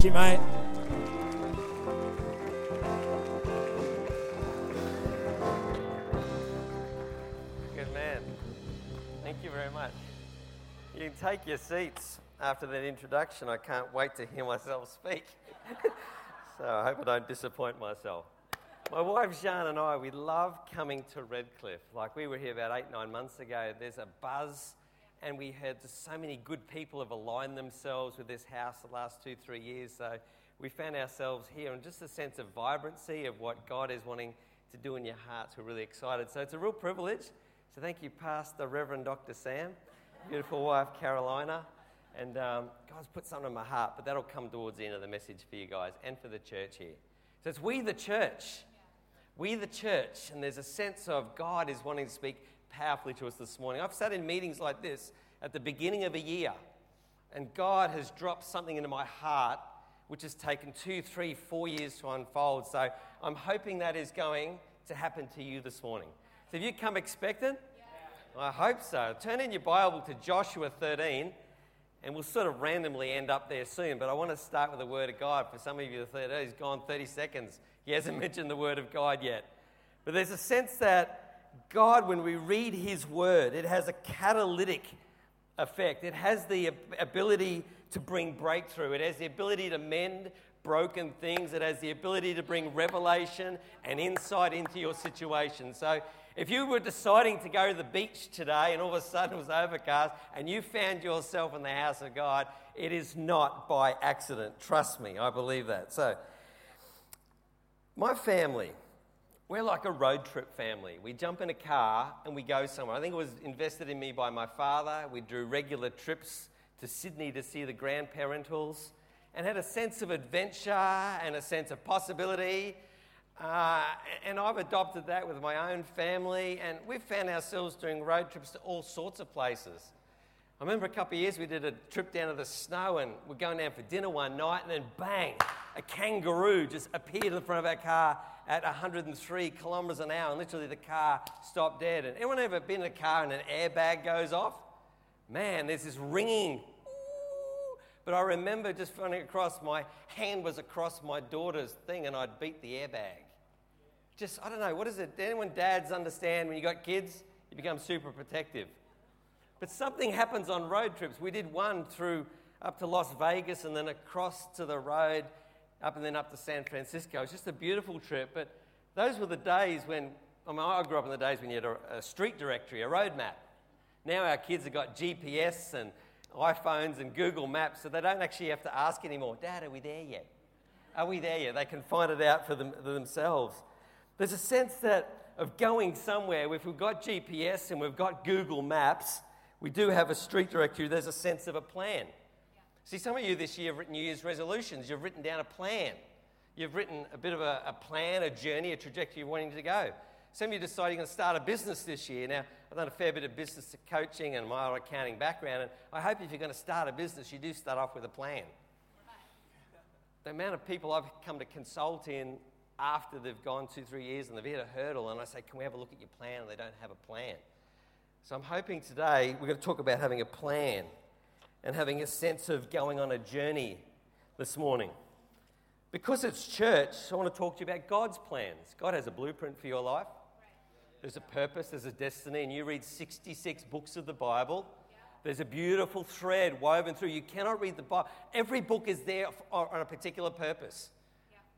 Thank you, mate. Good man. Thank you very much. You can take your seats after that introduction. I can't wait to hear myself speak. so I hope I don't disappoint myself. My wife Jean and I, we love coming to Redcliffe. Like we were here about eight, nine months ago. There's a buzz, and we had so many good people have aligned themselves with this house the last two, three years. So we found ourselves here, and just a sense of vibrancy of what God is wanting to do in your hearts. We're really excited. So it's a real privilege. So thank you, Pastor Reverend Dr. Sam, beautiful wife Carolina. And um, God's put something in my heart, but that'll come towards the end of the message for you guys and for the church here. So it's we, the church. We, the church. And there's a sense of God is wanting to speak powerfully to us this morning. I've sat in meetings like this at the beginning of a year, and God has dropped something into my heart which has taken two, three, four years to unfold. So I'm hoping that is going to happen to you this morning. So have you come expectant? Yeah. I hope so. Turn in your Bible to Joshua 13, and we'll sort of randomly end up there soon. But I want to start with the Word of God. For some of you, the oh, he's gone 30 seconds. He hasn't mentioned the Word of God yet. But there's a sense that God, when we read His Word, it has a catalytic effect. It has the ability to bring breakthrough. It has the ability to mend broken things. It has the ability to bring revelation and insight into your situation. So, if you were deciding to go to the beach today and all of a sudden it was overcast and you found yourself in the house of God, it is not by accident. Trust me, I believe that. So, my family, we're like a road trip family. We jump in a car and we go somewhere. I think it was invested in me by my father. We drew regular trips to Sydney to see the grandparentals and had a sense of adventure and a sense of possibility. Uh, and I've adopted that with my own family, and we've found ourselves doing road trips to all sorts of places. I remember a couple of years we did a trip down to the snow, and we're going down for dinner one night, and then bang, a kangaroo just appeared in front of our car at 103 kilometres an hour, and literally the car stopped dead. And anyone ever been in a car and an airbag goes off? Man, there's this ringing but I remember just running across, my hand was across my daughter's thing and I'd beat the airbag. Just, I don't know, what is it? Anyone dads understand when you got kids, you become super protective. But something happens on road trips. We did one through up to Las Vegas and then across to the road, up and then up to San Francisco. It's just a beautiful trip. But those were the days when, I mean, I grew up in the days when you had a, a street directory, a road map. Now our kids have got GPS and iPhones and Google Maps, so they don't actually have to ask anymore, Dad, are we there yet? Are we there yet? They can find it out for, them, for themselves. There's a sense that of going somewhere, if we've got GPS and we've got Google Maps, we do have a street directory, there's a sense of a plan. See, some of you this year have written New Year's resolutions. You've written down a plan. You've written a bit of a, a plan, a journey, a trajectory you're wanting to go. Some of you decided you're going to start a business this year. Now, I've done a fair bit of business coaching and my accounting background, and I hope if you're going to start a business, you do start off with a plan. The amount of people I've come to consult in after they've gone two, three years and they've hit a hurdle, and I say, Can we have a look at your plan? And they don't have a plan. So I'm hoping today we're going to talk about having a plan and having a sense of going on a journey this morning. Because it's church, I want to talk to you about God's plans. God has a blueprint for your life. There's a purpose, there's a destiny, and you read 66 books of the Bible. There's a beautiful thread woven through. You cannot read the Bible. Every book is there on a particular purpose.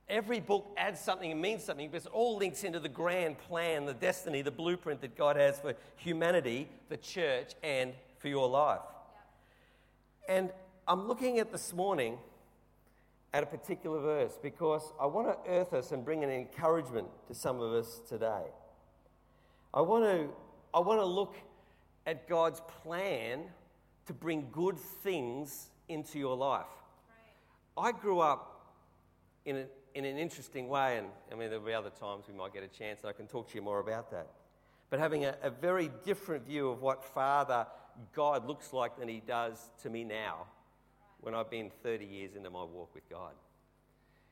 Every book adds something and means something because it all links into the grand plan, the destiny, the blueprint that God has for humanity, the church, and for your life. And I'm looking at this morning at a particular verse because I want to earth us and bring an encouragement to some of us today. I want to, I want to look at God's plan to bring good things into your life. Right. I grew up in, a, in an interesting way, and I mean, there'll be other times we might get a chance, and I can talk to you more about that. But having a, a very different view of what Father God looks like than He does to me now when I've been 30 years into my walk with God.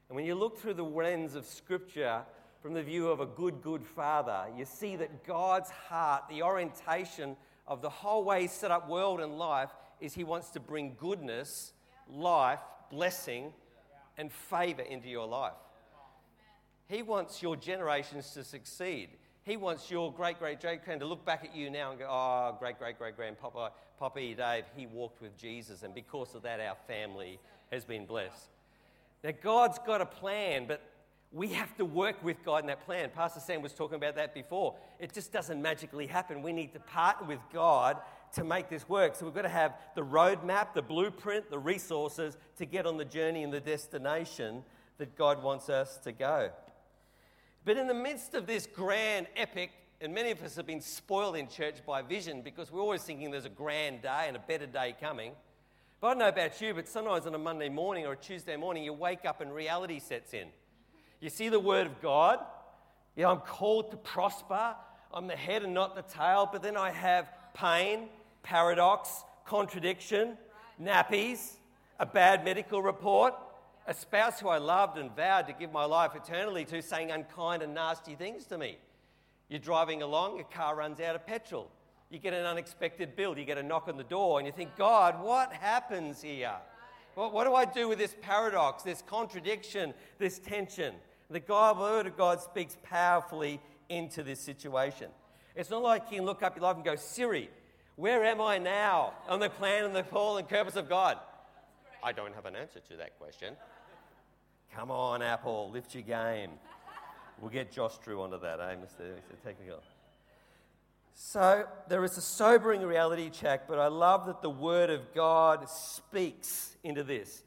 And when you look through the lens of Scripture, from the view of a good, good father, you see that God's heart, the orientation of the whole way He's set up world and life, is He wants to bring goodness, life, blessing and favor into your life. He wants your generations to succeed. He wants your great great great grand to look back at you now and go, oh, great great great grandpapa, Poppy Dave, he walked with Jesus, and because of that, our family has been blessed. Now, God's got a plan, but we have to work with God in that plan. Pastor Sam was talking about that before. It just doesn't magically happen. We need to partner with God to make this work. So we've got to have the roadmap, the blueprint, the resources to get on the journey and the destination that God wants us to go. But in the midst of this grand epic, and many of us have been spoiled in church by vision because we're always thinking there's a grand day and a better day coming. But I don't know about you, but sometimes on a Monday morning or a Tuesday morning, you wake up and reality sets in. You see the Word of God. Yeah, I'm called to prosper. I'm the head and not the tail, but then I have pain, paradox, contradiction, nappies, a bad medical report, a spouse who I loved and vowed to give my life eternally to saying unkind and nasty things to me. You're driving along, your car runs out of petrol. You get an unexpected bill, you get a knock on the door, and you think, God, what happens here? What, what do I do with this paradox, this contradiction, this tension? The God, Word of God speaks powerfully into this situation. It's not like you can look up your life and go, Siri, where am I now on the plan and the call and purpose of God? I don't have an answer to that question. Come on, Apple, lift your game. We'll get Josh Drew onto that, eh, Mr. Technical. So there is a sobering reality check, but I love that the Word of God speaks into this.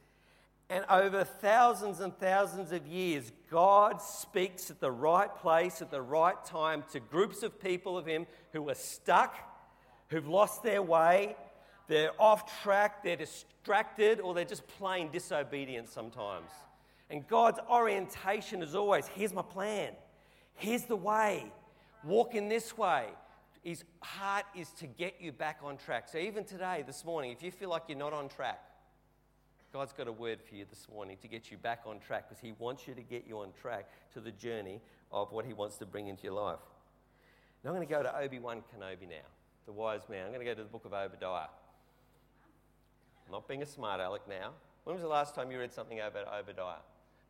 And over thousands and thousands of years, God speaks at the right place at the right time to groups of people of Him who are stuck who've lost their way, they're off track, they're distracted, or they're just plain disobedient sometimes. And God's orientation is always here's my plan, here's the way, walk in this way. His heart is to get you back on track. So, even today, this morning, if you feel like you're not on track, God's got a word for you this morning to get you back on track because He wants you to get you on track to the journey of what He wants to bring into your life. Now, I'm going to go to Obi Wan Kenobi now the wise man. I'm going to go to the book of Obadiah. I'm not being a smart aleck now. When was the last time you read something about Obadiah?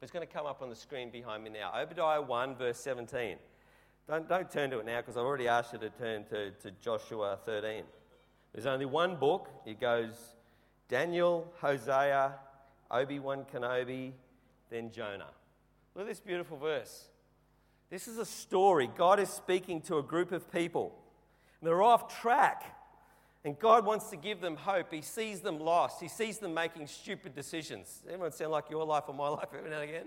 It's going to come up on the screen behind me now. Obadiah 1, verse 17. Don't, don't turn to it now because I've already asked you to turn to, to Joshua 13. There's only one book. It goes Daniel, Hosea, Obi Wan Kenobi, then Jonah. Look at this beautiful verse. This is a story. God is speaking to a group of people. and They're off track. And God wants to give them hope. He sees them lost. He sees them making stupid decisions. Everyone sound like your life or my life every now and again?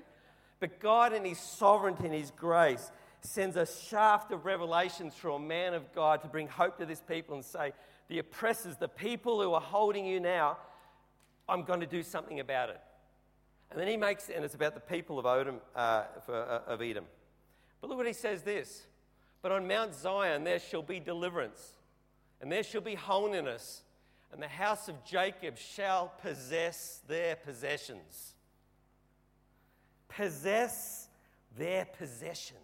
But God, in His sovereignty and His grace, sends a shaft of revelation through a man of God to bring hope to this people and say, The oppressors, the people who are holding you now, I'm going to do something about it. And then he makes, and it's about the people of, Odom, uh, for, uh, of Edom. But look what he says this but on Mount Zion there shall be deliverance, and there shall be holiness, and the house of Jacob shall possess their possessions. Possess their possessions.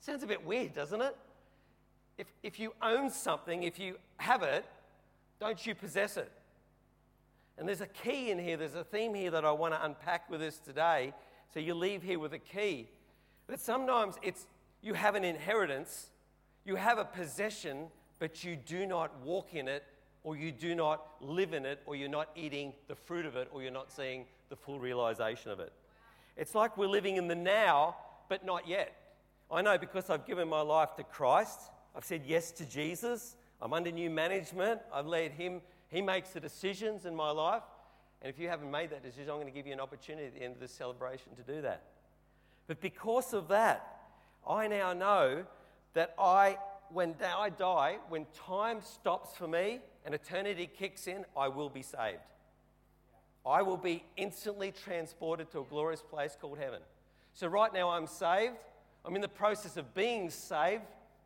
Sounds a bit weird, doesn't it? If, if you own something, if you have it, don't you possess it? And there's a key in here, there's a theme here that I want to unpack with us today. So you leave here with a key. That sometimes it's you have an inheritance, you have a possession, but you do not walk in it, or you do not live in it, or you're not eating the fruit of it, or you're not seeing the full realization of it. It's like we're living in the now, but not yet. I know because I've given my life to Christ, I've said yes to Jesus, I'm under new management, I've led Him, He makes the decisions in my life. And if you haven't made that decision, I'm going to give you an opportunity at the end of this celebration to do that. But because of that, I now know that I, when I die, when time stops for me and eternity kicks in, I will be saved. I will be instantly transported to a glorious place called heaven. So, right now, I'm saved. I'm in the process of being saved,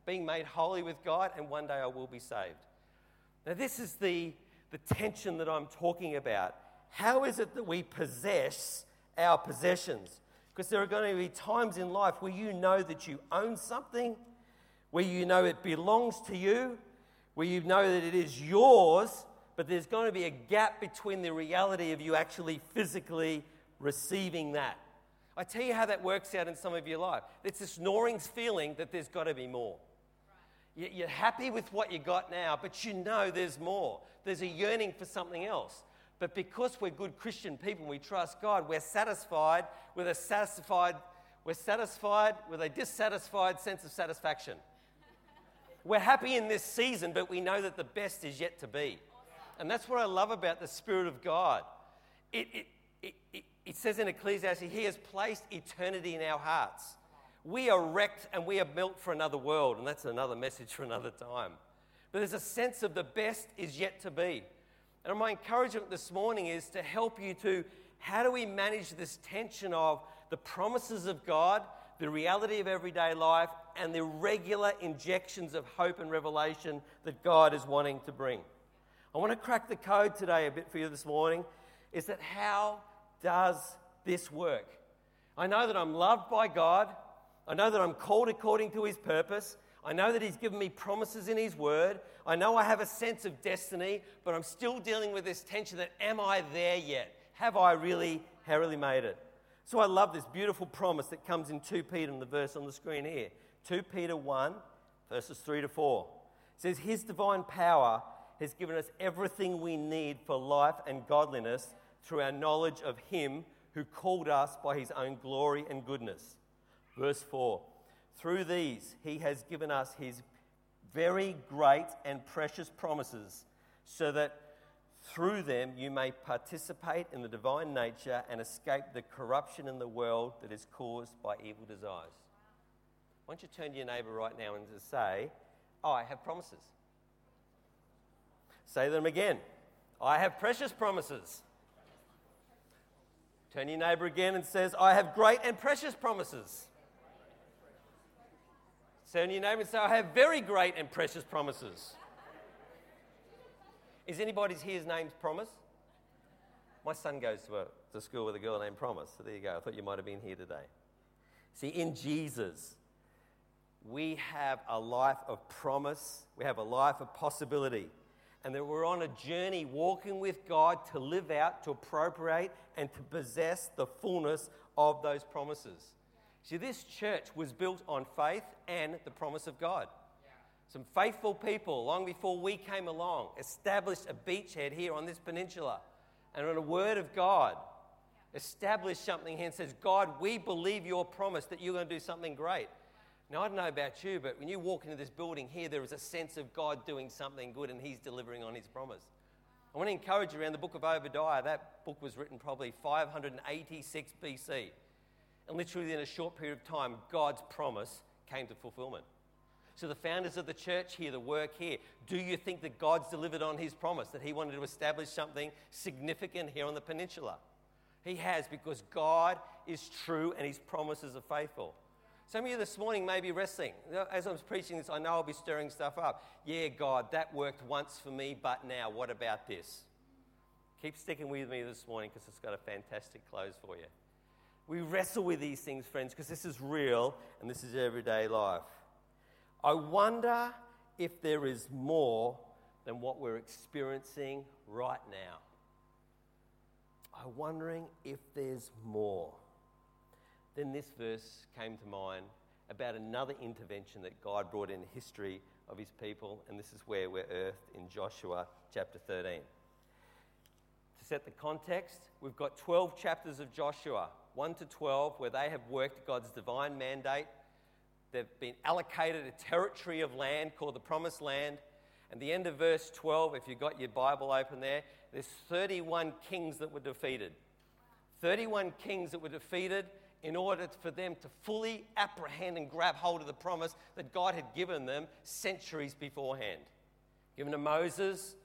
being made holy with God, and one day I will be saved. Now, this is the, the tension that I'm talking about. How is it that we possess our possessions? Because there are going to be times in life where you know that you own something, where you know it belongs to you, where you know that it is yours, but there's going to be a gap between the reality of you actually physically receiving that. I tell you how that works out in some of your life. It's this gnawing feeling that there's got to be more. You're happy with what you got now, but you know there's more. There's a yearning for something else. But because we're good Christian people, we trust God, we're satisfied with a satisfied, we're satisfied with a dissatisfied sense of satisfaction. We're happy in this season, but we know that the best is yet to be. And that's what I love about the Spirit of God. It, it, it, it, it says in Ecclesiastes, He has placed eternity in our hearts. We are wrecked and we are built for another world, and that's another message for another time. But there's a sense of the best is yet to be. And my encouragement this morning is to help you to how do we manage this tension of the promises of God, the reality of everyday life, and the regular injections of hope and revelation that God is wanting to bring. I want to crack the code today a bit for you this morning is that how does this work? I know that I'm loved by God. I know that I'm called according to his purpose. I know that he's given me promises in his word. I know I have a sense of destiny, but I'm still dealing with this tension that am I there yet? Have I really, really made it? So I love this beautiful promise that comes in 2 Peter in the verse on the screen here. 2 Peter 1, verses 3 to 4. It says, His divine power has given us everything we need for life and godliness through our knowledge of Him who called us by His own glory and goodness. Verse 4 Through these, He has given us His very great and precious promises, so that through them you may participate in the divine nature and escape the corruption in the world that is caused by evil desires. Why don't you turn to your neighbour right now and just say, I have promises. Say them again. I have precious promises. Turn your neighbour again and says, I have great and precious promises. Turn your neighbour and say, I have very great and precious promises. Is anybody's here's name's Promise? My son goes to, a, to school with a girl named Promise. So there you go. I thought you might have been here today. See, in Jesus, we have a life of promise, we have a life of possibility and that we're on a journey walking with God to live out, to appropriate, and to possess the fullness of those promises. See, this church was built on faith and the promise of God. Some faithful people, long before we came along, established a beachhead here on this peninsula and on a word of God, established something here and says, God, we believe your promise that you're going to do something great. Now, I don't know about you, but when you walk into this building here, there is a sense of God doing something good and He's delivering on His promise. I want to encourage you around the book of Obadiah. That book was written probably 586 BC. And literally, in a short period of time, God's promise came to fulfillment. So, the founders of the church here, the work here, do you think that God's delivered on his promise, that he wanted to establish something significant here on the peninsula? He has because God is true and his promises are faithful. Some of you this morning may be wrestling. As I'm preaching this, I know I'll be stirring stuff up. Yeah, God, that worked once for me, but now what about this? Keep sticking with me this morning because it's got a fantastic close for you. We wrestle with these things, friends, because this is real and this is everyday life. I wonder if there is more than what we're experiencing right now. I'm wondering if there's more. Then this verse came to mind about another intervention that God brought in the history of his people, and this is where we're earthed in Joshua chapter 13. To set the context, we've got 12 chapters of Joshua, 1 to 12, where they have worked God's divine mandate. They've been allocated a territory of land called the Promised Land. And the end of verse 12, if you've got your Bible open there, there's 31 kings that were defeated. 31 kings that were defeated in order for them to fully apprehend and grab hold of the promise that God had given them centuries beforehand. Given to Moses,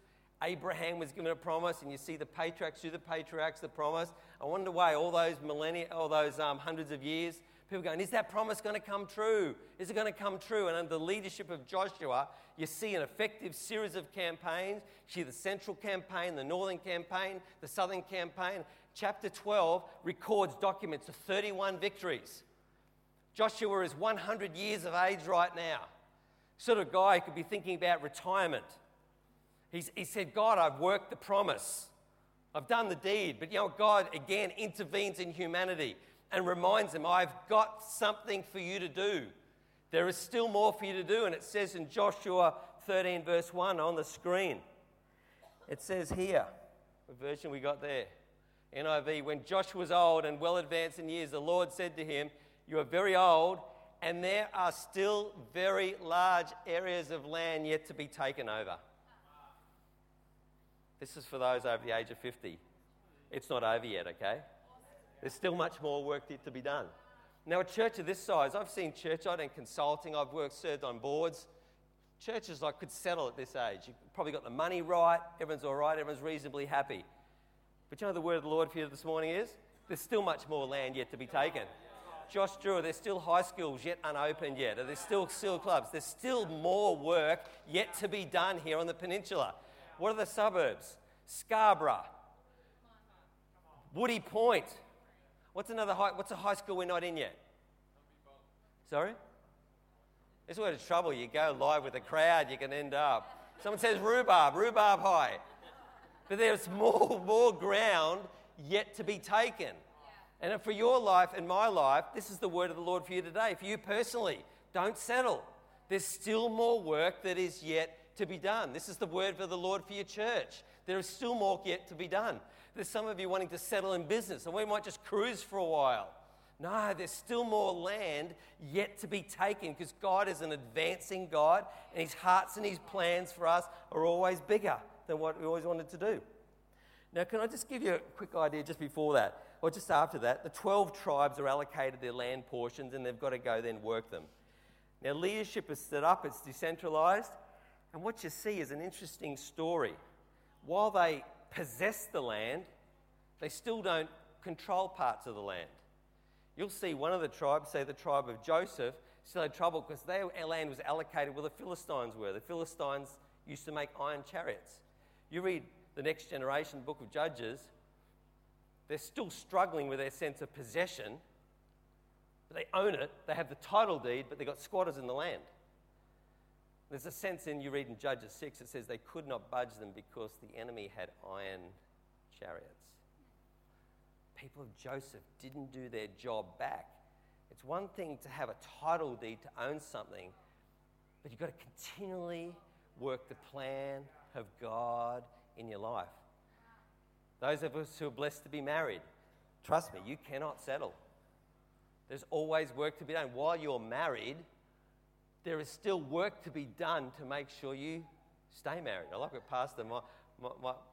Abraham was given a promise, and you see the patriarchs through the patriarchs the promise. I wonder why all those millennia, all those um, hundreds of years, people going, is that promise going to come true? Is it going to come true? And under the leadership of Joshua, you see an effective series of campaigns. You see the central campaign, the northern campaign, the southern campaign, chapter 12 records documents of 31 victories. Joshua is 100 years of age right now. Sort of guy who could be thinking about retirement. He's, he said, God, I've worked the promise. I've done the deed. But you know, God again intervenes in humanity and reminds them, I've got something for you to do. There is still more for you to do. And it says in Joshua 13, verse 1 on the screen, it says here, the version we got there, NIV, when Joshua was old and well advanced in years, the Lord said to him, You are very old, and there are still very large areas of land yet to be taken over. This is for those over the age of 50. It's not over yet, okay? There's still much more work yet to be done. Now, a church of this size, I've seen church, I've done consulting, I've worked, served on boards. Churches like could settle at this age. You've probably got the money right, everyone's all right, everyone's reasonably happy. But you know the word of the Lord for you this morning is? There's still much more land yet to be taken. Josh Drew, there's still high schools yet unopened yet. There's still still clubs. There's still more work yet to be done here on the peninsula. What are the suburbs? Scarborough, Woody Point. What's another high, what's a high school we're not in yet? Sorry? This is where the trouble. You go live with a crowd, you can end up. Someone says rhubarb, rhubarb high. But there's more, more ground yet to be taken. And for your life and my life, this is the word of the Lord for you today. For you personally, don't settle. There's still more work that is yet to be done. This is the word for the Lord for your church. There is still more yet to be done. There's some of you wanting to settle in business, and we might just cruise for a while. No, there's still more land yet to be taken because God is an advancing God, and His hearts and His plans for us are always bigger than what we always wanted to do. Now, can I just give you a quick idea just before that, or just after that? The 12 tribes are allocated their land portions, and they've got to go then work them. Now, leadership is set up, it's decentralized, and what you see is an interesting story. While they possess the land, they still don't control parts of the land. You'll see one of the tribes, say the tribe of Joseph, still had trouble because their land was allocated where the Philistines were. The Philistines used to make iron chariots. You read the next generation book of Judges, they're still struggling with their sense of possession. But they own it, they have the title deed, but they've got squatters in the land. There's a sense in you read in Judges 6, it says they could not budge them because the enemy had iron chariots people of Joseph didn't do their job back. It's one thing to have a title deed to own something, but you've got to continually work the plan of God in your life. Those of us who are blessed to be married, trust me, you cannot settle. There's always work to be done. While you're married, there is still work to be done to make sure you stay married. I like what Pastor,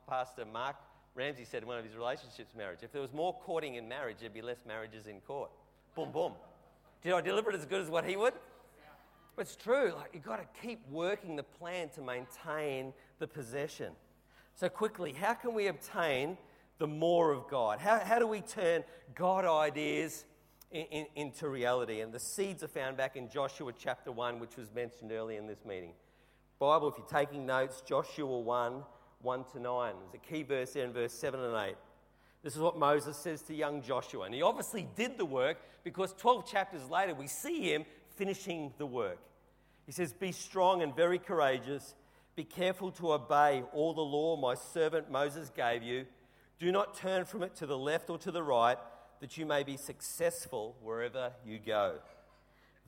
Pastor Mark Ramsey said in one of his relationships marriage, if there was more courting in marriage, there'd be less marriages in court. Boom, boom. Did I deliver it as good as what he would? But it's true. Like you've got to keep working the plan to maintain the possession. So quickly, how can we obtain the more of God? How, how do we turn God ideas in, in, into reality? And the seeds are found back in Joshua chapter 1, which was mentioned earlier in this meeting. Bible, if you're taking notes, Joshua 1, 1 to 9. There's a key verse there in verse 7 and 8. This is what Moses says to young Joshua. And he obviously did the work because 12 chapters later we see him finishing the work. He says, Be strong and very courageous. Be careful to obey all the law my servant Moses gave you. Do not turn from it to the left or to the right, that you may be successful wherever you go.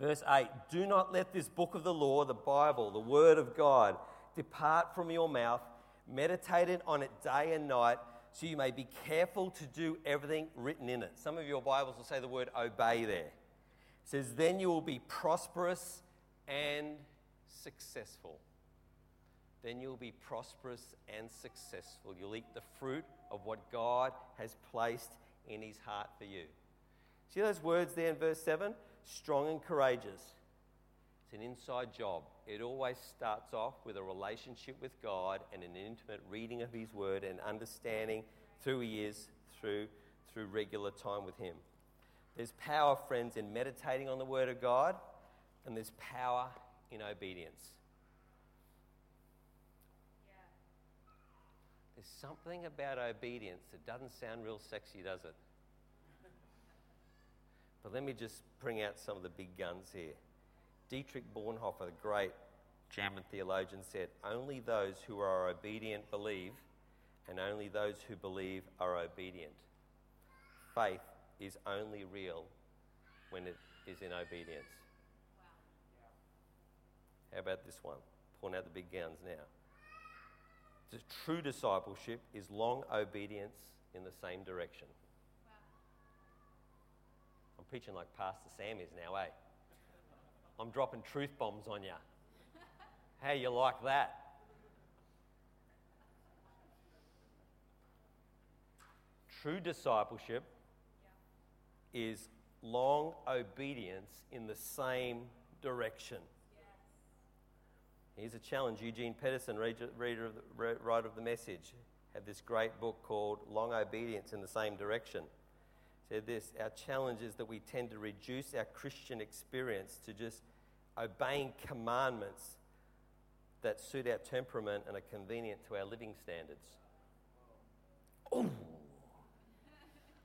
Verse 8 Do not let this book of the law, the Bible, the Word of God, depart from your mouth meditated on it day and night, so you may be careful to do everything written in it. Some of your Bibles will say the word obey there. Says, Then you will be prosperous and successful. Then you'll be prosperous and successful. You'll eat the fruit of what God has placed in his heart for you. See those words there in verse 7? Strong and courageous. It's an inside job. It always starts off with a relationship with God and an intimate reading of His Word and understanding through is, through, through regular time with Him. There's power, friends, in meditating on the Word of God, and there's power in obedience. There's something about obedience that doesn't sound real sexy, does it? But let me just bring out some of the big guns here. Dietrich Bonhoeffer, the great German theologian, said, Only those who are obedient believe, and only those who believe are obedient. Faith is only real when it is in obedience. How about this one? Pulling out the big guns now. The true discipleship is long obedience in the same direction. I'm preaching like Pastor Sam is now, eh? I'm dropping truth bombs on you. How you like that? True discipleship is long obedience in the same direction. Here's a challenge. Eugene Peterson, reader of the, writer of the message, had this great book called Long Obedience in the Same Direction. Said this Our challenge is that we tend to reduce our Christian experience to just obeying commandments that suit our temperament and are convenient to our living standards. Ooh.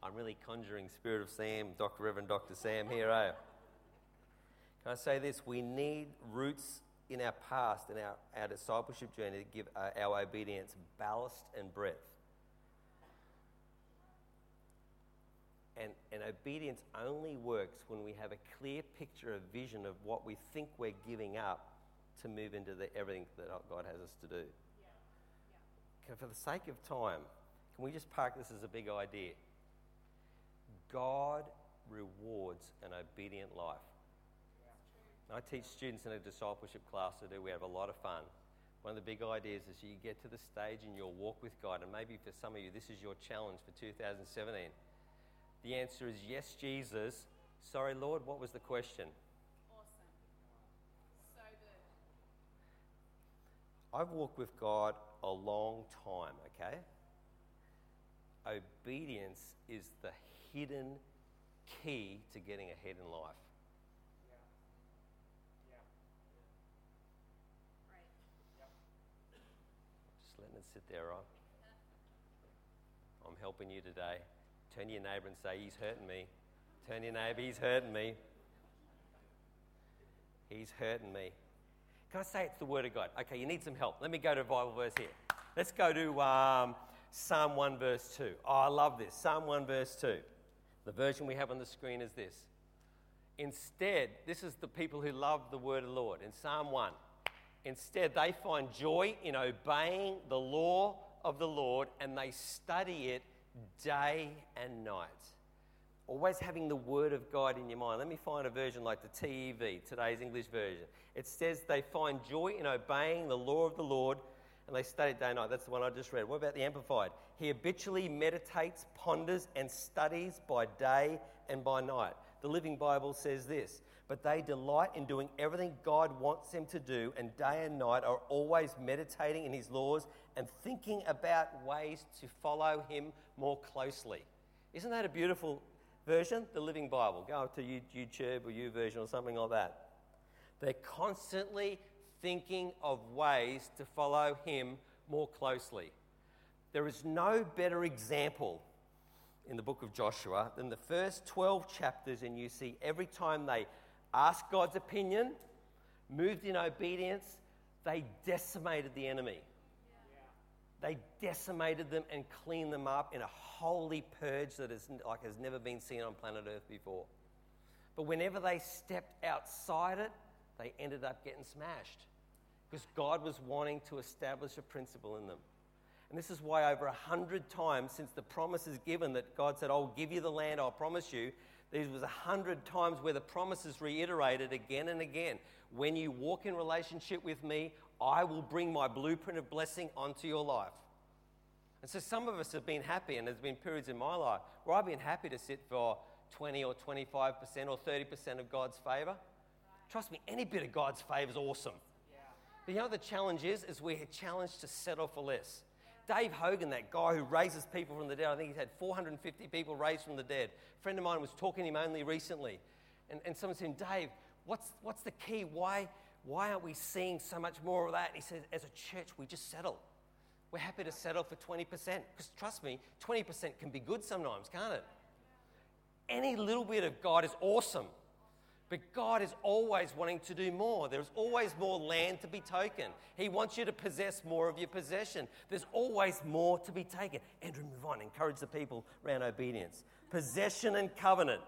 I'm really conjuring Spirit of Sam, Dr. Reverend Dr. Sam here, eh? Can I say this? We need roots in our past and our, our discipleship journey to give uh, our obedience ballast and breadth. And, and obedience only works when we have a clear picture, a vision of what we think we're giving up to move into the, everything that God has us to do. Yeah. Yeah. For the sake of time, can we just park this as a big idea? God rewards an obedient life. I teach students in a discipleship class to do. We have a lot of fun. One of the big ideas is you get to the stage in your walk with God, and maybe for some of you, this is your challenge for 2017. The answer is yes, Jesus. Sorry, Lord, what was the question? Awesome. So good. I've walked with God a long time, okay? Obedience is the hidden key to getting ahead in life. Just letting it sit there, right? I'm helping you today. Turn to your neighbour and say, He's hurting me. Turn to your neighbour, He's hurting me. He's hurting me. Can I say it's the Word of God? Okay, you need some help. Let me go to a Bible verse here. Let's go to um, Psalm 1, verse 2. Oh, I love this. Psalm 1, verse 2. The version we have on the screen is this. Instead, this is the people who love the word of the Lord. In Psalm 1, instead, they find joy in obeying the law of the Lord and they study it day and night. Always having the word of God in your mind. Let me find a version like the TEV, today's English version. It says they find joy in obeying the law of the Lord and they study day and night. That's the one I just read. What about the Amplified? He habitually meditates, ponders, and studies by day and by night. The Living Bible says this But they delight in doing everything God wants them to do, and day and night are always meditating in His laws and thinking about ways to follow Him more closely. Isn't that a beautiful version? The Living Bible. Go to YouTube or YouVersion or something like that. They're constantly thinking of ways to follow him more closely. There is no better example in the book of Joshua than the first 12 chapters, and you see every time they asked God's opinion, moved in obedience, they decimated the enemy. They decimated them and cleaned them up in a holy purge that is like has never been seen on planet Earth before. But whenever they stepped outside it, they ended up getting smashed because God was wanting to establish a principle in them. And this is why, over a hundred times since the promise is given that God said, I'll give you the land, I'll promise you, there was a hundred times where the promise is reiterated again and again. When you walk in relationship with me, I will bring my blueprint of blessing onto your life. And so some of us have been happy, and there's been periods in my life where I've been happy to sit for 20 or 25% or 30% of God's favor. Trust me, any bit of God's favor is awesome. But you know the challenge is? Is we're challenged to settle for less. Dave Hogan, that guy who raises people from the dead, I think he's had 450 people raised from the dead. A friend of mine was talking to him only recently. And, and someone said, Dave, what's, what's the key? Why, why aren't we seeing so much more of that? He said, as a church, we just settle. We're happy to settle for 20%. Because trust me, 20% can be good sometimes, can't it? Any little bit of God is awesome. But God is always wanting to do more. There's always more land to be taken. He wants you to possess more of your possession. There's always more to be taken. Andrew, move on. Encourage the people around obedience. Possession and covenant,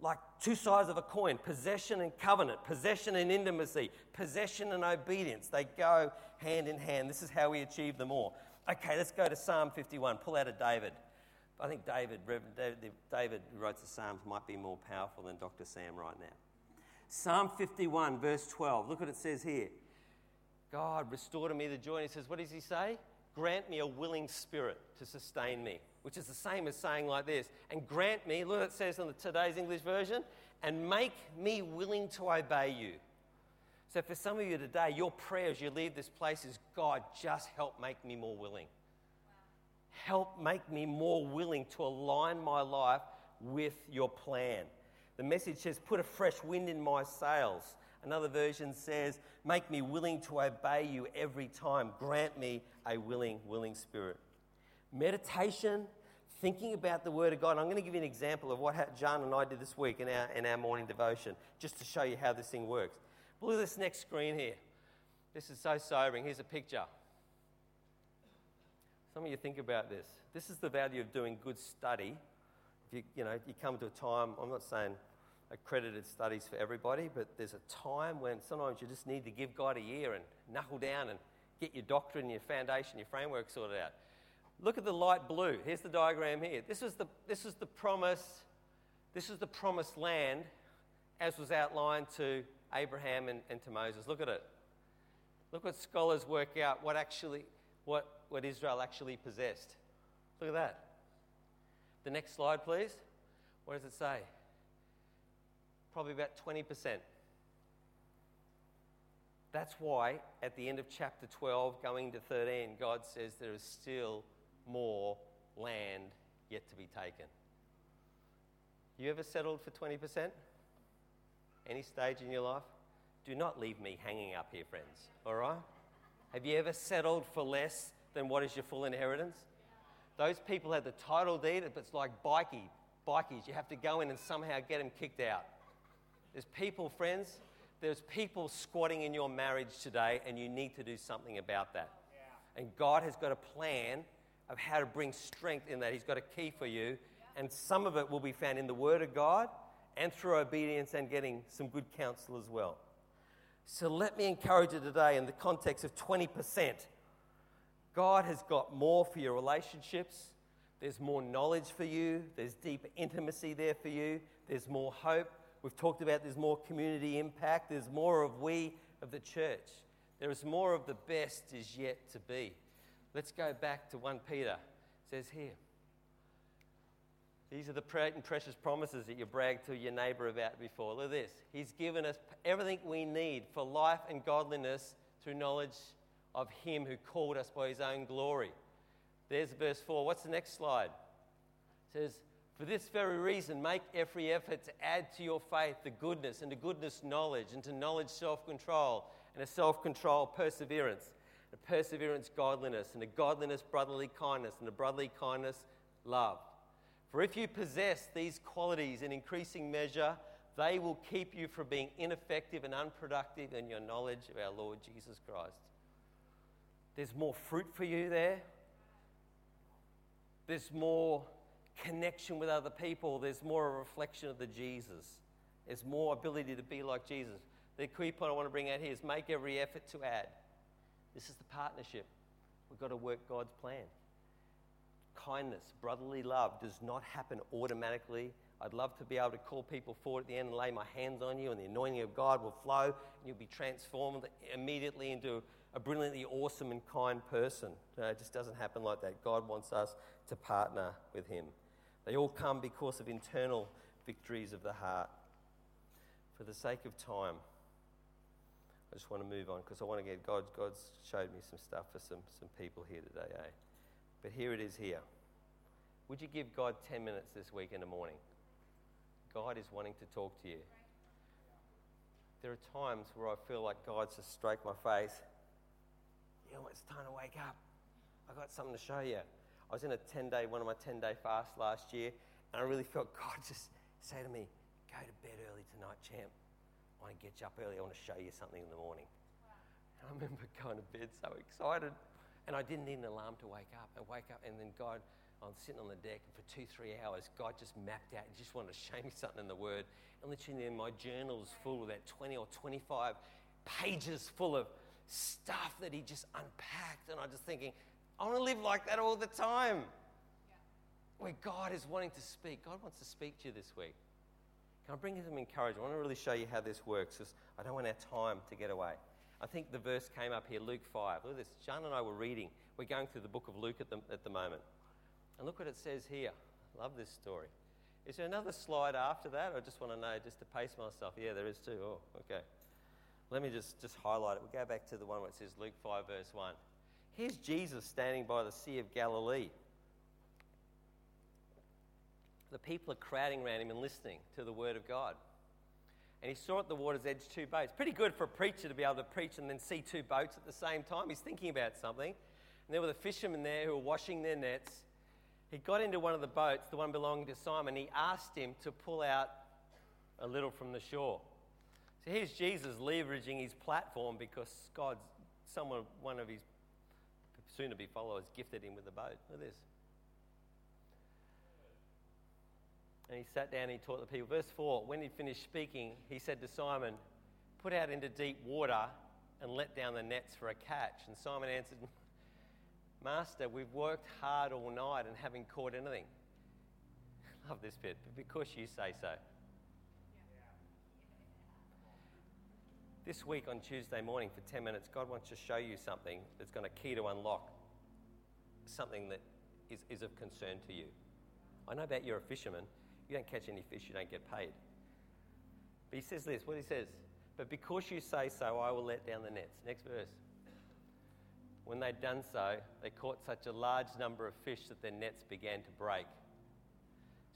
like two sides of a coin possession and covenant, possession and intimacy, possession and obedience. They go hand in hand. This is how we achieve them all. Okay, let's go to Psalm 51. Pull out a David. I think David, David, David, who writes the Psalms, might be more powerful than Dr. Sam right now. Psalm 51, verse 12. Look what it says here. God, restore to me the joy. And he says, What does he say? Grant me a willing spirit to sustain me, which is the same as saying like this. And grant me, look what it says in the, today's English version, and make me willing to obey you. So for some of you today, your prayer as you leave this place is God, just help make me more willing help make me more willing to align my life with your plan. The message says, put a fresh wind in my sails. Another version says, make me willing to obey you every time. Grant me a willing, willing spirit. Meditation, thinking about the Word of God. I'm going to give you an example of what John and I did this week in our, in our morning devotion, just to show you how this thing works. Look at this next screen here. This is so sobering. Here's a picture. Some of you think about this. This is the value of doing good study. If you, you know, you come to a time, I'm not saying accredited studies for everybody, but there's a time when sometimes you just need to give God a year and knuckle down and get your doctrine, your foundation, your framework sorted out. Look at the light blue. Here's the diagram here. This is the, this is the promise, this is the promised land as was outlined to Abraham and, and to Moses. Look at it. Look what scholars work out what actually, what what Israel actually possessed. Look at that. The next slide, please. What does it say? Probably about 20%. That's why at the end of chapter 12, going to 13, God says there is still more land yet to be taken. You ever settled for 20%? Any stage in your life? Do not leave me hanging up here, friends, all right? Have you ever settled for less then what is your full inheritance? Those people had the title deed, but it's like bikie, bikies. You have to go in and somehow get them kicked out. There's people, friends, there's people squatting in your marriage today, and you need to do something about that. Yeah. And God has got a plan of how to bring strength in that. He's got a key for you, and some of it will be found in the Word of God and through obedience and getting some good counsel as well. So let me encourage you today in the context of 20%. God has got more for your relationships. There's more knowledge for you. There's deeper intimacy there for you. There's more hope. We've talked about there's more community impact. There's more of we of the church. There is more of the best is yet to be. Let's go back to 1 Peter. It says here. These are the precious promises that you bragged to your neighbor about before. Look at this. He's given us everything we need for life and godliness through knowledge of him who called us by his own glory. There's verse 4. What's the next slide? It says, For this very reason, make every effort to add to your faith the goodness, and to goodness, knowledge, and to knowledge, self control, and to self control, perseverance, and perseverance, godliness, and to godliness, brotherly kindness, and to brotherly kindness, love. For if you possess these qualities in increasing measure, they will keep you from being ineffective and unproductive in your knowledge of our Lord Jesus Christ. There's more fruit for you there. There's more connection with other people. There's more a reflection of the Jesus. There's more ability to be like Jesus. The key point I want to bring out here is make every effort to add. This is the partnership. We've got to work God's plan. Kindness, brotherly love does not happen automatically. I'd love to be able to call people forward at the end and lay my hands on you, and the anointing of God will flow, and you'll be transformed immediately into a brilliantly awesome and kind person. it just doesn't happen like that. God wants us to partner with Him. They all come because of internal victories of the heart. For the sake of time, I just want to move on because I want to get God. God's showed me some stuff for some, some people here today, eh? But here it is here. Would you give God 10 minutes this week in the morning? God is wanting to talk to you. There are times where I feel like God's just stroked my face you know, it's time to wake up. I've got something to show you. I was in a 10 day, one of my 10 day fasts last year, and I really felt God just say to me, go to bed early tonight, champ. I want to get you up early. I want to show you something in the morning. And I remember going to bed so excited. And I didn't need an alarm to wake up. I wake up, and then God, I'm sitting on the deck, and for two, three hours, God just mapped out and just wanted to show me something in the Word. And literally, my journal is full of that 20 or 25 pages full of stuff that He just unpacked. And I'm just thinking, I want to live like that all the time. Where God is wanting to speak. God wants to speak to you this week. Can I bring you some encouragement? I want to really show you how this works because I don't want our time to get away. I think the verse came up here, Luke 5. Look at this. John and I were reading. We're going through the book of Luke at the, at the moment. And look what it says here. Love this story. Is there another slide after that? I just want to know, just to pace myself. Yeah, there is too. Oh, okay. Let me just, just highlight it. We'll go back to the one where it says Luke 5, verse 1. Here's Jesus standing by the Sea of Galilee. The people are crowding around him and listening to the word of God and he saw at the water's edge two boats. Pretty good for a preacher to be able to preach and then see two boats at the same time. He's thinking about something. And there were the fishermen there who were washing their nets. He got into one of the boats, the one belonging to Simon. He asked him to pull out a little from the shore. So here's Jesus leveraging his platform because God, someone, one of his soon to be followers, gifted him with a boat. Look at this. And he sat down and he taught the people. Verse 4 When he finished speaking, he said to Simon, Put out into deep water and let down the nets for a catch. And Simon answered, Master, we've worked hard all night and haven't caught anything. Love this bit, but because you say so. This week on Tuesday morning for 10 minutes, God wants to show you something that's going to key to unlock something that is, is of concern to you. I know that you're a fisherman, you don't catch any fish, you don't get paid. But he says this what he says, but because you say so, I will let down the nets. Next verse. When they'd done so, they caught such a large number of fish that their nets began to break.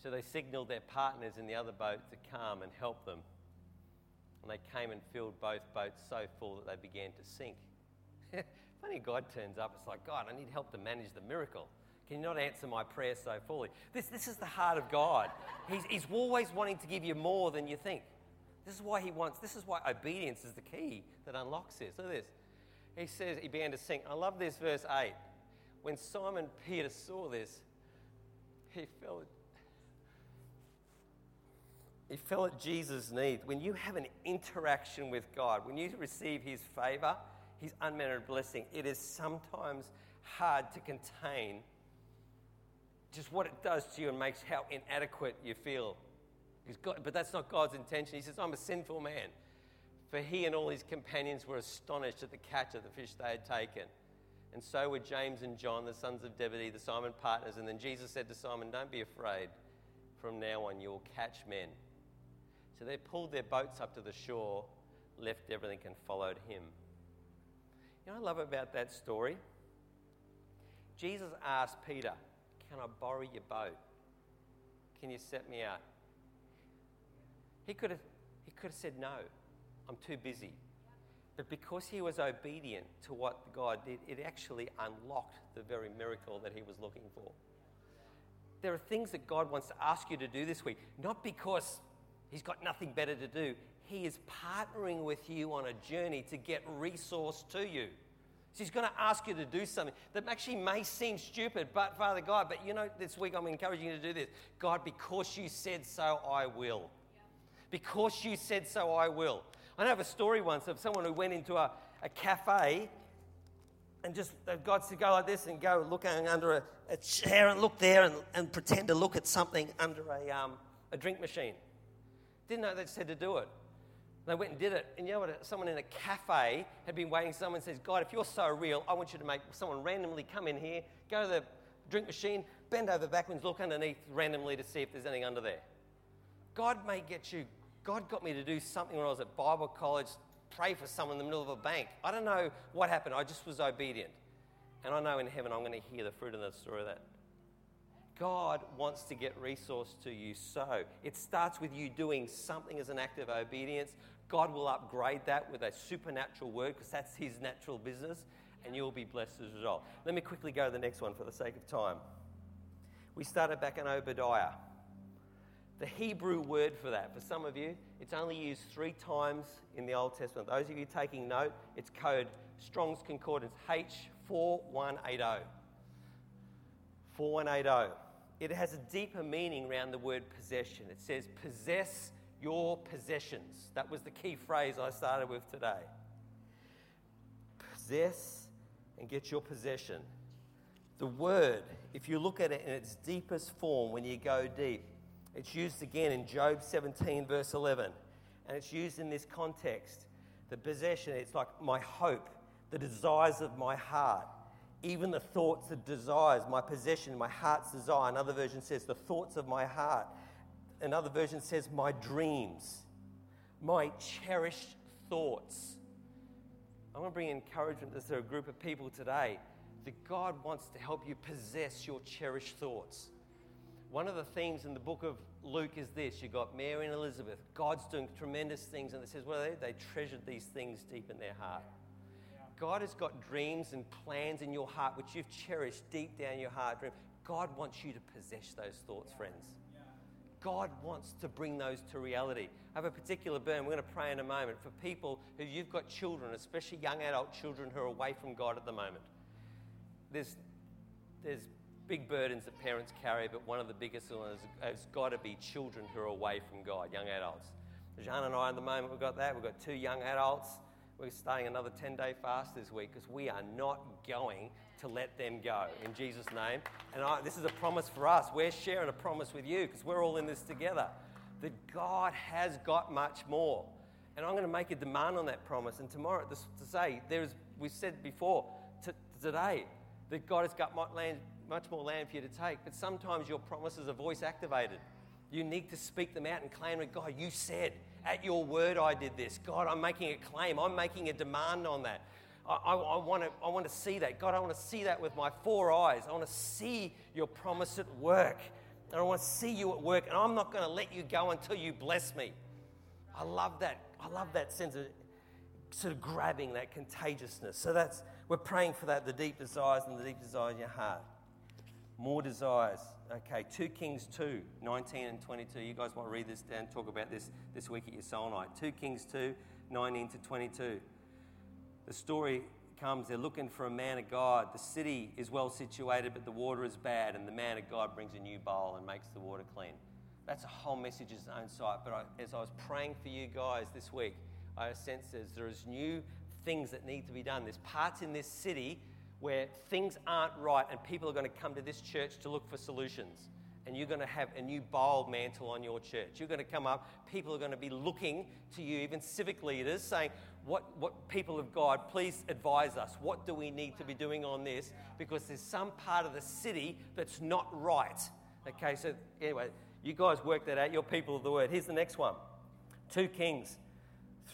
So they signaled their partners in the other boat to come and help them. And they came and filled both boats so full that they began to sink. Funny, God turns up, it's like, God, I need help to manage the miracle. Can you not answer my prayer so fully? This, this is the heart of God. He's, he's always wanting to give you more than you think. This is why he wants, this is why obedience is the key that unlocks this. Look at this. He says, he began to sing. I love this verse 8. When Simon Peter saw this, he fell, he fell at Jesus' knees. When you have an interaction with God, when you receive his favor, his unmerited blessing, it is sometimes hard to contain just what it does to you and makes how inadequate you feel. God, but that's not God's intention. He says, I'm a sinful man. For he and all his companions were astonished at the catch of the fish they had taken. And so were James and John, the sons of Zebedee, the Simon partners. And then Jesus said to Simon, Don't be afraid. From now on, you will catch men. So they pulled their boats up to the shore, left everything, and followed him. You know I love about that story? Jesus asked Peter, can I borrow your boat? Can you set me out? He could have, he could have said, No, I'm too busy. But because he was obedient to what God did, it actually unlocked the very miracle that he was looking for. There are things that God wants to ask you to do this week, not because he's got nothing better to do. He is partnering with you on a journey to get resource to you. So he's going to ask you to do something that actually may seem stupid, but Father God, but you know, this week I'm encouraging you to do this. God, because you said so, I will. Because you said so, I will. I know of a story once of someone who went into a, a cafe and just uh, God said, go like this and go looking under a, a chair and look there and, and pretend to look at something under a, um, a drink machine. Didn't know they said to do it. They went and did it. And you know what? Someone in a cafe had been waiting. Someone says, God, if you're so real, I want you to make someone randomly come in here, go to the drink machine, bend over backwards, look underneath randomly to see if there's anything under there. God may get you. God got me to do something when I was at Bible college, pray for someone in the middle of a bank. I don't know what happened. I just was obedient. And I know in heaven I'm going to hear the fruit of the story of that. God wants to get resource to you. So it starts with you doing something as an act of obedience. God will upgrade that with a supernatural word because that's his natural business, and you'll be blessed as a result. Let me quickly go to the next one for the sake of time. We started back in Obadiah. The Hebrew word for that, for some of you, it's only used three times in the Old Testament. Those of you taking note, it's code Strong's Concordance H4180. 4180. It has a deeper meaning around the word possession. It says, possess your possessions. That was the key phrase I started with today. Possess and get your possession. The word, if you look at it in its deepest form when you go deep, it's used again in Job 17, verse 11. And it's used in this context. The possession, it's like my hope, the desires of my heart, even the thoughts, the desires, my possession, my heart's desire. Another version says the thoughts of my heart. Another version says my dreams, my cherished thoughts. I want to bring encouragement to a group of people today that God wants to help you possess your cherished thoughts. One of the themes in the book of Luke is this you've got Mary and Elizabeth. God's doing tremendous things, and it says, well, they, they treasured these things deep in their heart. God has got dreams and plans in your heart which you've cherished deep down your heart. God wants you to possess those thoughts, friends. God wants to bring those to reality. I have a particular burn. We're going to pray in a moment for people who you've got children, especially young adult children who are away from God at the moment. There's, there's big burdens that parents carry, but one of the biggest ones has got to be children who are away from God, young adults. Jean and I at the moment, we've got that. We've got two young adults. We're staying another 10 day fast this week because we are not going to let them go in Jesus' name. And I, this is a promise for us. We're sharing a promise with you because we're all in this together that God has got much more. And I'm going to make a demand on that promise. And tomorrow, this, to say, there's, we've said before, to, today, that God has got much, land, much more land for you to take. But sometimes your promises are voice activated. You need to speak them out and claim it. God, you said, at your word, I did this. God, I'm making a claim. I'm making a demand on that. I, I, I, want to, I want to see that. God, I want to see that with my four eyes. I want to see your promise at work. And I want to see you at work. And I'm not going to let you go until you bless me. I love that. I love that sense of sort of grabbing that contagiousness. So that's we're praying for that, the deep desires and the deep desires in your heart. More desires. Okay, 2 Kings 2, 19 and 22. You guys want to read this down, talk about this this week at your soul night. 2 Kings 2, 19 to 22. The story comes, they're looking for a man of God. The city is well situated, but the water is bad, and the man of God brings a new bowl and makes the water clean. That's a whole message in its own sight. But I, as I was praying for you guys this week, I sensed as there is new things that need to be done. There's parts in this city where things aren't right, and people are going to come to this church to look for solutions. And you're going to have a new bold mantle on your church. You're going to come up, people are going to be looking to you, even civic leaders, saying, what, what people of God, please advise us. What do we need to be doing on this? Because there's some part of the city that's not right. Okay, so anyway, you guys work that out. You're people of the word. Here's the next one 2 Kings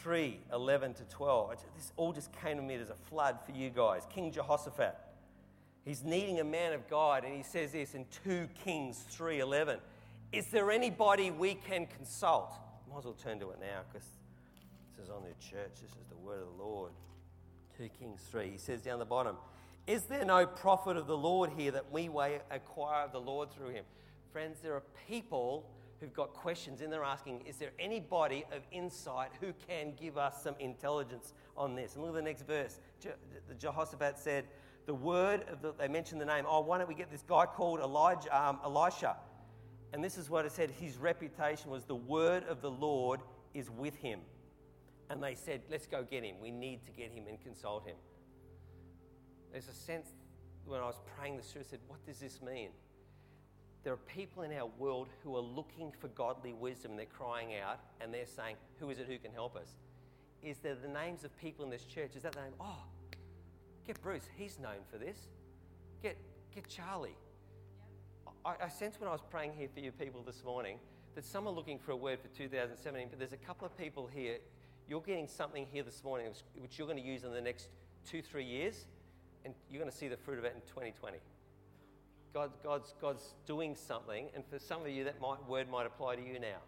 3 11 to 12. This all just came to me as a flood for you guys. King Jehoshaphat. He's needing a man of God, and he says this in 2 Kings 3 11. Is there anybody we can consult? Might as well turn to it now because this is on the church. This is the word of the Lord. 2 Kings 3. He says down the bottom, Is there no prophet of the Lord here that we may acquire of the Lord through him? Friends, there are people who've got questions and they're asking, is there anybody of insight who can give us some intelligence on this? And look at the next verse. Je- Jehoshaphat said, the word of the, they mentioned the name, oh, why don't we get this guy called Elijah, um, Elisha? And this is what it said his reputation was the word of the Lord is with him. And they said, let's go get him. We need to get him and consult him. There's a sense when I was praying this through, I said, what does this mean? There are people in our world who are looking for godly wisdom. They're crying out and they're saying, Who is it who can help us? Is there the names of people in this church? Is that the name? Oh, get Bruce. He's known for this. Get, get Charlie. I, I sense when I was praying here for you people this morning that some are looking for a word for 2017, but there's a couple of people here. You're getting something here this morning which you're going to use in the next two, three years, and you're going to see the fruit of it in 2020. God, God's, God's doing something, and for some of you, that might, word might apply to you now,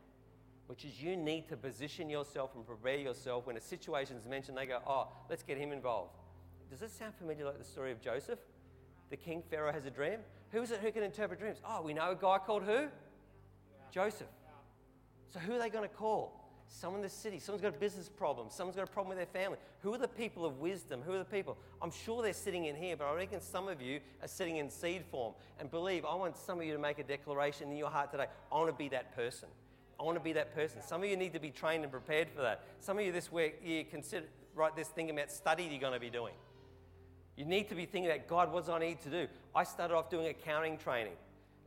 which is you need to position yourself and prepare yourself when a situation is mentioned, they go, oh, let's get him involved. Does this sound familiar like the story of Joseph? The king Pharaoh has a dream. Who is it who can interpret dreams? Oh, we know a guy called who? Joseph. So who are they going to call? Someone in the city. Someone's got a business problem. Someone's got a problem with their family. Who are the people of wisdom? Who are the people? I'm sure they're sitting in here, but I reckon some of you are sitting in seed form. And believe, I want some of you to make a declaration in your heart today. I want to be that person. I want to be that person. Some of you need to be trained and prepared for that. Some of you this week, you consider, write this thing about study you're going to be doing. You need to be thinking about, God, what do I need to do? I started off doing accounting training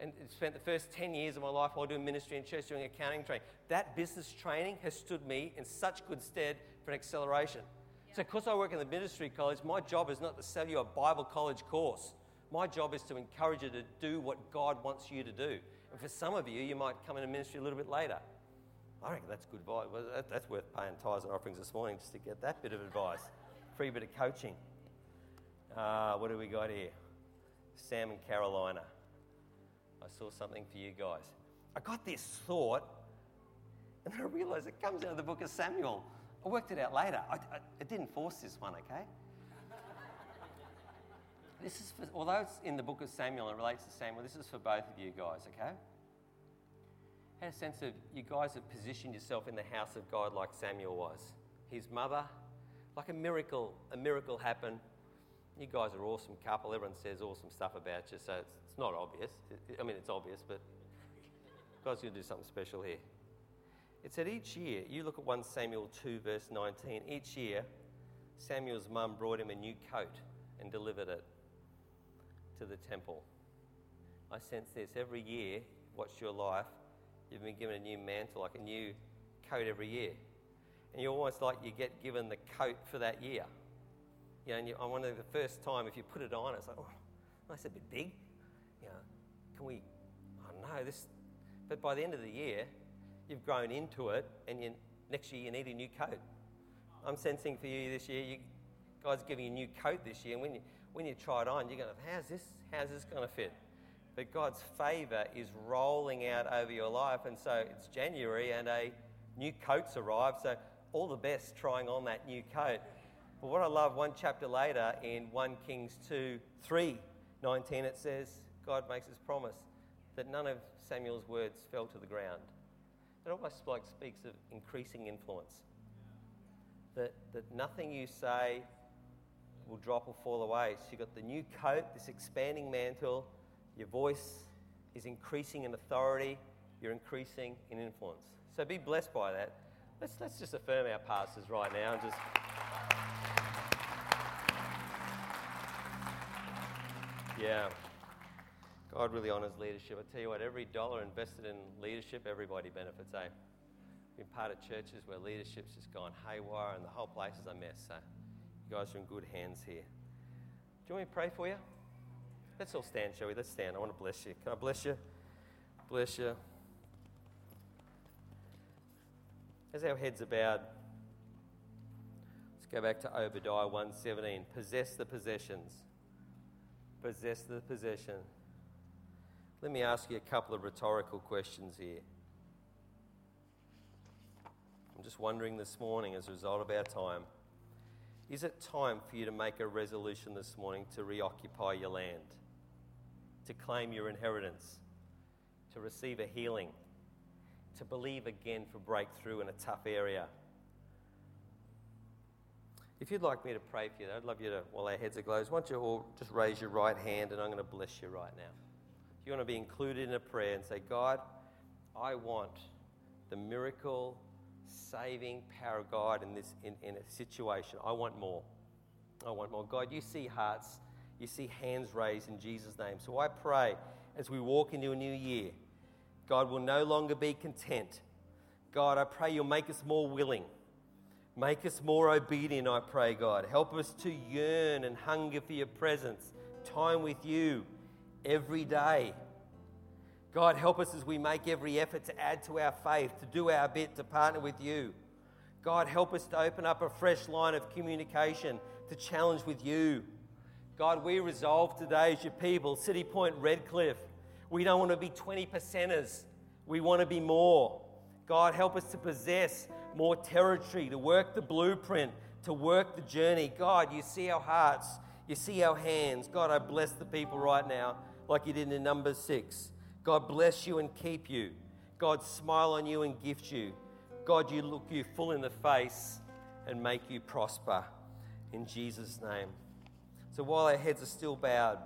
and spent the first 10 years of my life while doing ministry in church doing accounting training. That business training has stood me in such good stead for an acceleration. Yeah. So, because I work in the ministry college, my job is not to sell you a Bible college course. My job is to encourage you to do what God wants you to do. And for some of you, you might come into ministry a little bit later. I reckon that's good advice. Well, that's worth paying tithes and offerings this morning just to get that bit of advice. Free bit of coaching. Uh, what do we got here? Sam and Carolina. I saw something for you guys. I got this thought, and then I realized it comes out of the book of Samuel. I worked it out later. I, I, I didn't force this one, okay? this is for, although it's in the book of Samuel and relates to Samuel, this is for both of you guys, okay? Had a sense of you guys have positioned yourself in the house of God like Samuel was. His mother, like a miracle, a miracle happened you guys are awesome couple. Everyone says awesome stuff about you, so it's, it's not obvious. I mean, it's obvious, but God's going to do something special here. It said each year, you look at 1 Samuel 2, verse 19, each year, Samuel's mum brought him a new coat and delivered it to the temple. I sense this every year, watch your life, you've been given a new mantle, like a new coat every year. And you're almost like you get given the coat for that year. You know, and you, I wonder the first time if you put it on, it's like, oh, that's a bit big. You know, can we? Oh know this. But by the end of the year, you've grown into it, and you, next year you need a new coat. I'm sensing for you this year, you, God's giving you a new coat this year, and when you when you try it on, you're going, how's this? How's this going to fit? But God's favour is rolling out over your life, and so it's January, and a new coat's arrived. So all the best trying on that new coat. But what I love, one chapter later in 1 Kings 2 3 19, it says, God makes his promise that none of Samuel's words fell to the ground. It almost like speaks of increasing influence. That, that nothing you say will drop or fall away. So you've got the new coat, this expanding mantle, your voice is increasing in authority, you're increasing in influence. So be blessed by that. Let's, let's just affirm our pastors right now and just. Yeah. God really honours leadership. I tell you what, every dollar invested in leadership, everybody benefits, eh? Been part of churches where leadership's just gone haywire and the whole place is a mess. So you guys are in good hands here. Do you want me to pray for you? Let's all stand, shall we? Let's stand. I want to bless you. Can I bless you? Bless you. As our heads are bowed, let's go back to Obadiah 1:17. Possess the possessions possess the possession. Let me ask you a couple of rhetorical questions here. I'm just wondering this morning, as a result of our time, is it time for you to make a resolution this morning to reoccupy your land, to claim your inheritance, to receive a healing, to believe again for breakthrough in a tough area? If you'd like me to pray for you, I'd love you to, while our heads are closed, why don't you all just raise your right hand and I'm going to bless you right now. If you want to be included in a prayer and say, God, I want the miracle, saving power of God in, this, in, in a situation. I want more. I want more. God, you see hearts, you see hands raised in Jesus' name. So I pray as we walk into a new year, God will no longer be content. God, I pray you'll make us more willing. Make us more obedient, I pray, God. Help us to yearn and hunger for your presence, time with you every day. God, help us as we make every effort to add to our faith, to do our bit, to partner with you. God, help us to open up a fresh line of communication, to challenge with you. God, we resolve today as your people, City Point, Redcliffe, we don't want to be 20 percenters. We want to be more. God, help us to possess more territory, to work the blueprint, to work the journey. God, you see our hearts, you see our hands. God, I bless the people right now, like you did in Numbers 6. God bless you and keep you. God smile on you and gift you. God, you look you full in the face and make you prosper. In Jesus' name. So while our heads are still bowed,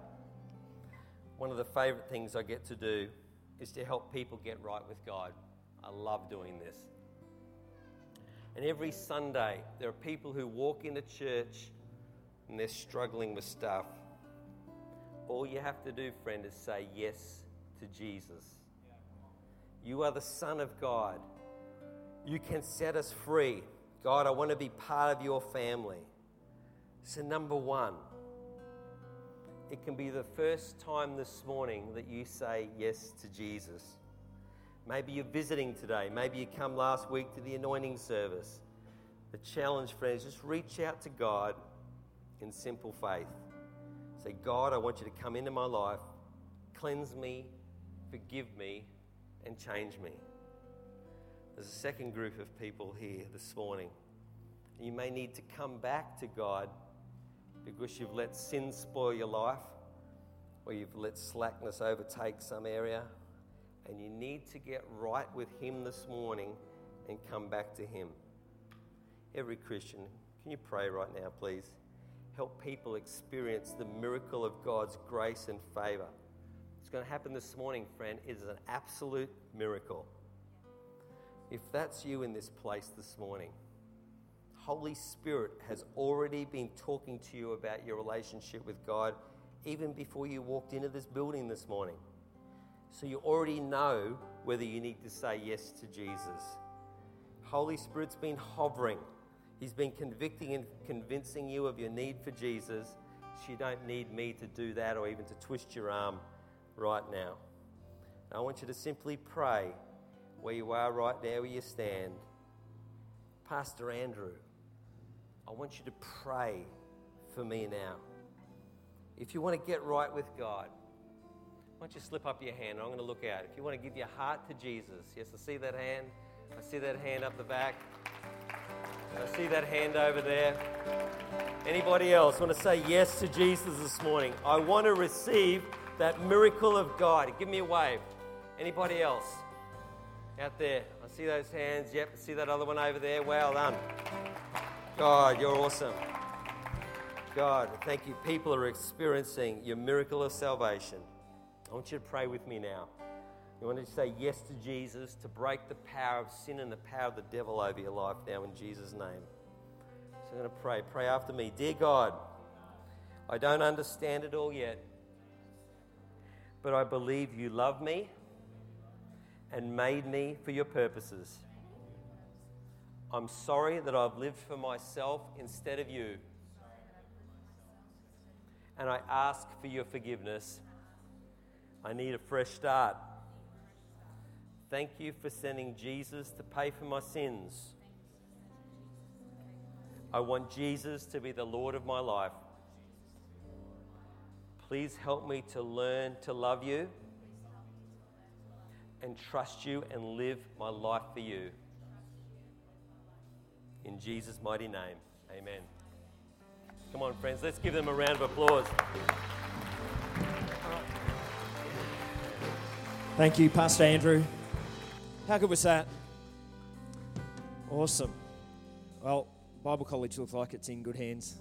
one of the favorite things I get to do is to help people get right with God. I love doing this. And every Sunday, there are people who walk into church and they're struggling with stuff. All you have to do, friend, is say yes to Jesus. You are the Son of God. You can set us free. God, I want to be part of your family. So, number one, it can be the first time this morning that you say yes to Jesus. Maybe you're visiting today. Maybe you come last week to the anointing service. The challenge, friends, just reach out to God in simple faith. Say, God, I want you to come into my life, cleanse me, forgive me, and change me. There's a second group of people here this morning. You may need to come back to God because you've let sin spoil your life or you've let slackness overtake some area and you need to get right with Him this morning and come back to Him. Every Christian, can you pray right now, please? Help people experience the miracle of God's grace and favor. It's going to happen this morning, friend. It is an absolute miracle. If that's you in this place this morning, Holy Spirit has already been talking to you about your relationship with God even before you walked into this building this morning. So you already know whether you need to say yes to Jesus. Holy Spirit's been hovering. He's been convicting and convincing you of your need for Jesus. So you don't need me to do that or even to twist your arm right now. I want you to simply pray where you are right now, where you stand. Pastor Andrew, I want you to pray for me now. If you want to get right with God, why don't you slip up your hand? I'm going to look out. If you want to give your heart to Jesus, yes, I see that hand. I see that hand up the back. I see that hand over there. Anybody else want to say yes to Jesus this morning? I want to receive that miracle of God. Give me a wave. Anybody else out there? I see those hands. Yep, I see that other one over there. Well done. God, you're awesome. God, thank you. People are experiencing your miracle of salvation. I want you to pray with me now. You want to say yes to Jesus to break the power of sin and the power of the devil over your life now in Jesus' name. So I'm going to pray. Pray after me. Dear God, I don't understand it all yet, but I believe you love me and made me for your purposes. I'm sorry that I've lived for myself instead of you. And I ask for your forgiveness. I need a fresh start. Thank you for sending Jesus to pay for my sins. I want Jesus to be the Lord of my life. Please help me to learn to love you and trust you and live my life for you. In Jesus' mighty name, amen. Come on, friends, let's give them a round of applause. Thank you, Pastor Andrew. How good was that? Awesome. Well, Bible College looks like it's in good hands.